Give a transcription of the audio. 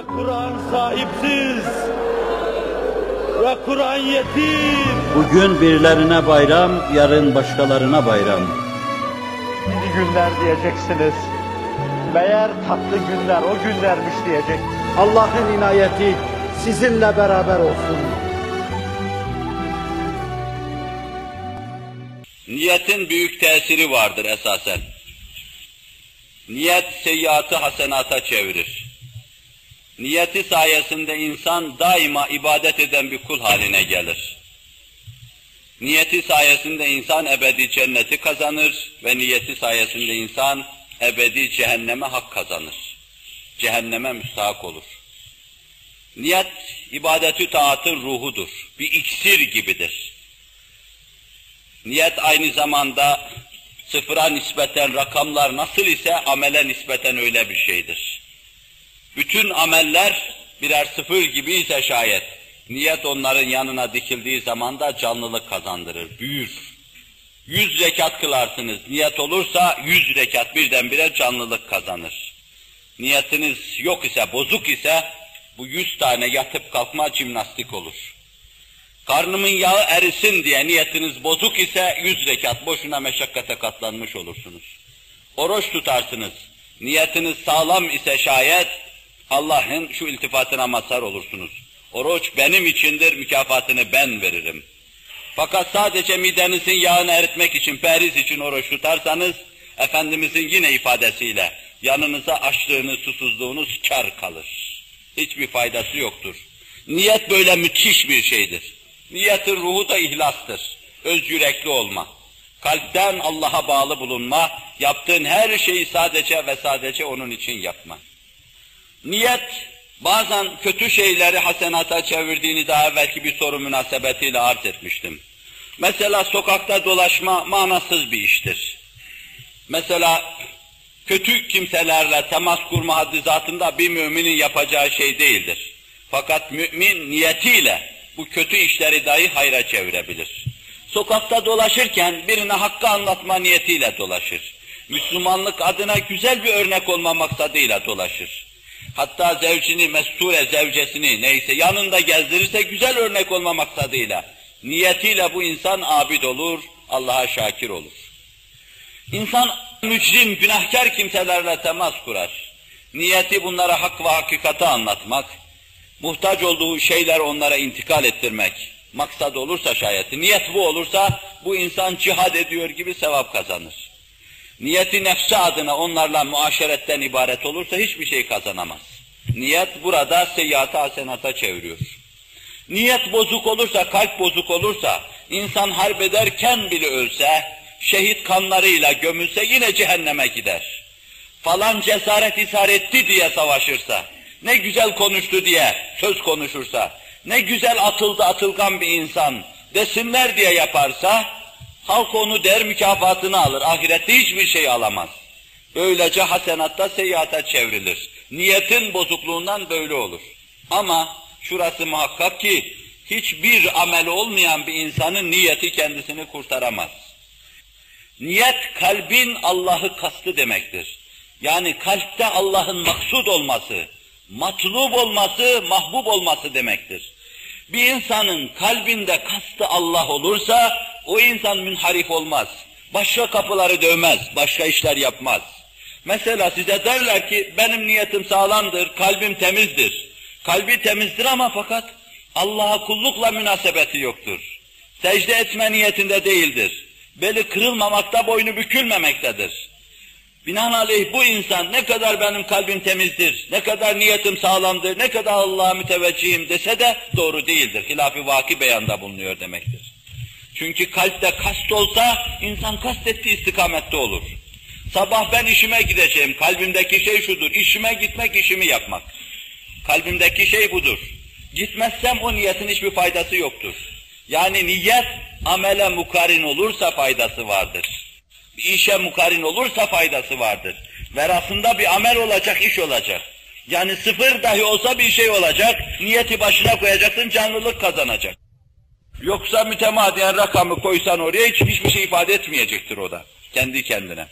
Ve Kur'an sahipsiz. Ve Kur'an yetim. Bugün birilerine bayram, yarın başkalarına bayram. İyi günler diyeceksiniz. Meğer tatlı günler o günlermiş diyecek. Allah'ın inayeti sizinle beraber olsun. Niyetin büyük tesiri vardır esasen. Niyet seyyiatı hasenata çevirir. Niyeti sayesinde insan daima ibadet eden bir kul haline gelir. Niyeti sayesinde insan ebedi cenneti kazanır ve niyeti sayesinde insan ebedi cehenneme hak kazanır. Cehenneme müstahak olur. Niyet ibadetü taatın ruhudur. Bir iksir gibidir. Niyet aynı zamanda sıfıra nispeten rakamlar nasıl ise amele nispeten öyle bir şeydir. Bütün ameller birer sıfır gibi ise şayet, niyet onların yanına dikildiği zaman da canlılık kazandırır, büyür. Yüz rekat kılarsınız, niyet olursa yüz rekat birdenbire canlılık kazanır. Niyetiniz yok ise, bozuk ise, bu yüz tane yatıp kalkma cimnastik olur. Karnımın yağı erisin diye niyetiniz bozuk ise yüz rekat boşuna meşakkate katlanmış olursunuz. Oruç tutarsınız. Niyetiniz sağlam ise şayet Allah'ın şu iltifatına mazhar olursunuz. Oruç benim içindir, mükafatını ben veririm. Fakat sadece midenizin yağını eritmek için, periz için oruç tutarsanız, Efendimizin yine ifadesiyle, yanınıza açlığınız, susuzluğunuz kar kalır. Hiçbir faydası yoktur. Niyet böyle müthiş bir şeydir. Niyetin ruhu da ihlastır. Öz yürekli olma. Kalpten Allah'a bağlı bulunma. Yaptığın her şeyi sadece ve sadece onun için yapma. Niyet bazen kötü şeyleri hasenata çevirdiğini daha evvelki bir soru münasebetiyle arz etmiştim. Mesela sokakta dolaşma manasız bir iştir. Mesela kötü kimselerle temas kurma haddi zatında bir müminin yapacağı şey değildir. Fakat mümin niyetiyle bu kötü işleri dahi hayra çevirebilir. Sokakta dolaşırken birine hakkı anlatma niyetiyle dolaşır. Müslümanlık adına güzel bir örnek olma maksadıyla dolaşır. Hatta zevcini, mesture zevcesini neyse yanında gezdirirse güzel örnek olma maksadıyla, niyetiyle bu insan abid olur, Allah'a şakir olur. İnsan mücrim, günahkar kimselerle temas kurar. Niyeti bunlara hak ve hakikati anlatmak, muhtaç olduğu şeyler onlara intikal ettirmek maksad olursa şayet, niyet bu olursa bu insan cihad ediyor gibi sevap kazanır. Niyeti nefsi adına onlarla muaşeretten ibaret olursa hiçbir şey kazanamaz. Niyet burada seyyata hasenata çeviriyor. Niyet bozuk olursa, kalp bozuk olursa, insan harp ederken bile ölse, şehit kanlarıyla gömülse yine cehenneme gider. Falan cesaret ishar etti diye savaşırsa, ne güzel konuştu diye söz konuşursa, ne güzel atıldı atılgan bir insan desinler diye yaparsa, halk onu der mükafatını alır, ahirette hiçbir şey alamaz. Böylece hasenatta seyyata çevrilir. Niyetin bozukluğundan böyle olur. Ama şurası muhakkak ki, hiçbir amel olmayan bir insanın niyeti kendisini kurtaramaz. Niyet kalbin Allah'ı kastı demektir. Yani kalpte Allah'ın maksud olması, matlub olması, mahbub olması demektir. Bir insanın kalbinde kastı Allah olursa o insan münharif olmaz. Başka kapıları dövmez, başka işler yapmaz. Mesela size derler ki benim niyetim sağlamdır, kalbim temizdir. Kalbi temizdir ama fakat Allah'a kullukla münasebeti yoktur. Secde etme niyetinde değildir. Beli kırılmamakta, boynu bükülmemektedir. Binaenaleyh bu insan ne kadar benim kalbim temizdir, ne kadar niyetim sağlamdır, ne kadar Allah'a müteveccihim dese de doğru değildir. Hilaf-ı vaki beyanda bulunuyor demektir. Çünkü kalpte kast olsa insan kastettiği istikamette olur. Sabah ben işime gideceğim, kalbimdeki şey şudur, işime gitmek, işimi yapmak. Kalbimdeki şey budur. Gitmezsem o niyetin hiçbir faydası yoktur. Yani niyet amele mukarin olursa faydası vardır. Bir işe mukarin olursa faydası vardır. Verasında bir amel olacak, iş olacak. Yani sıfır dahi olsa bir şey olacak, niyeti başına koyacaksın, canlılık kazanacak. Yoksa mütemadiyen rakamı koysan oraya hiç hiçbir şey ifade etmeyecektir o da, kendi kendine.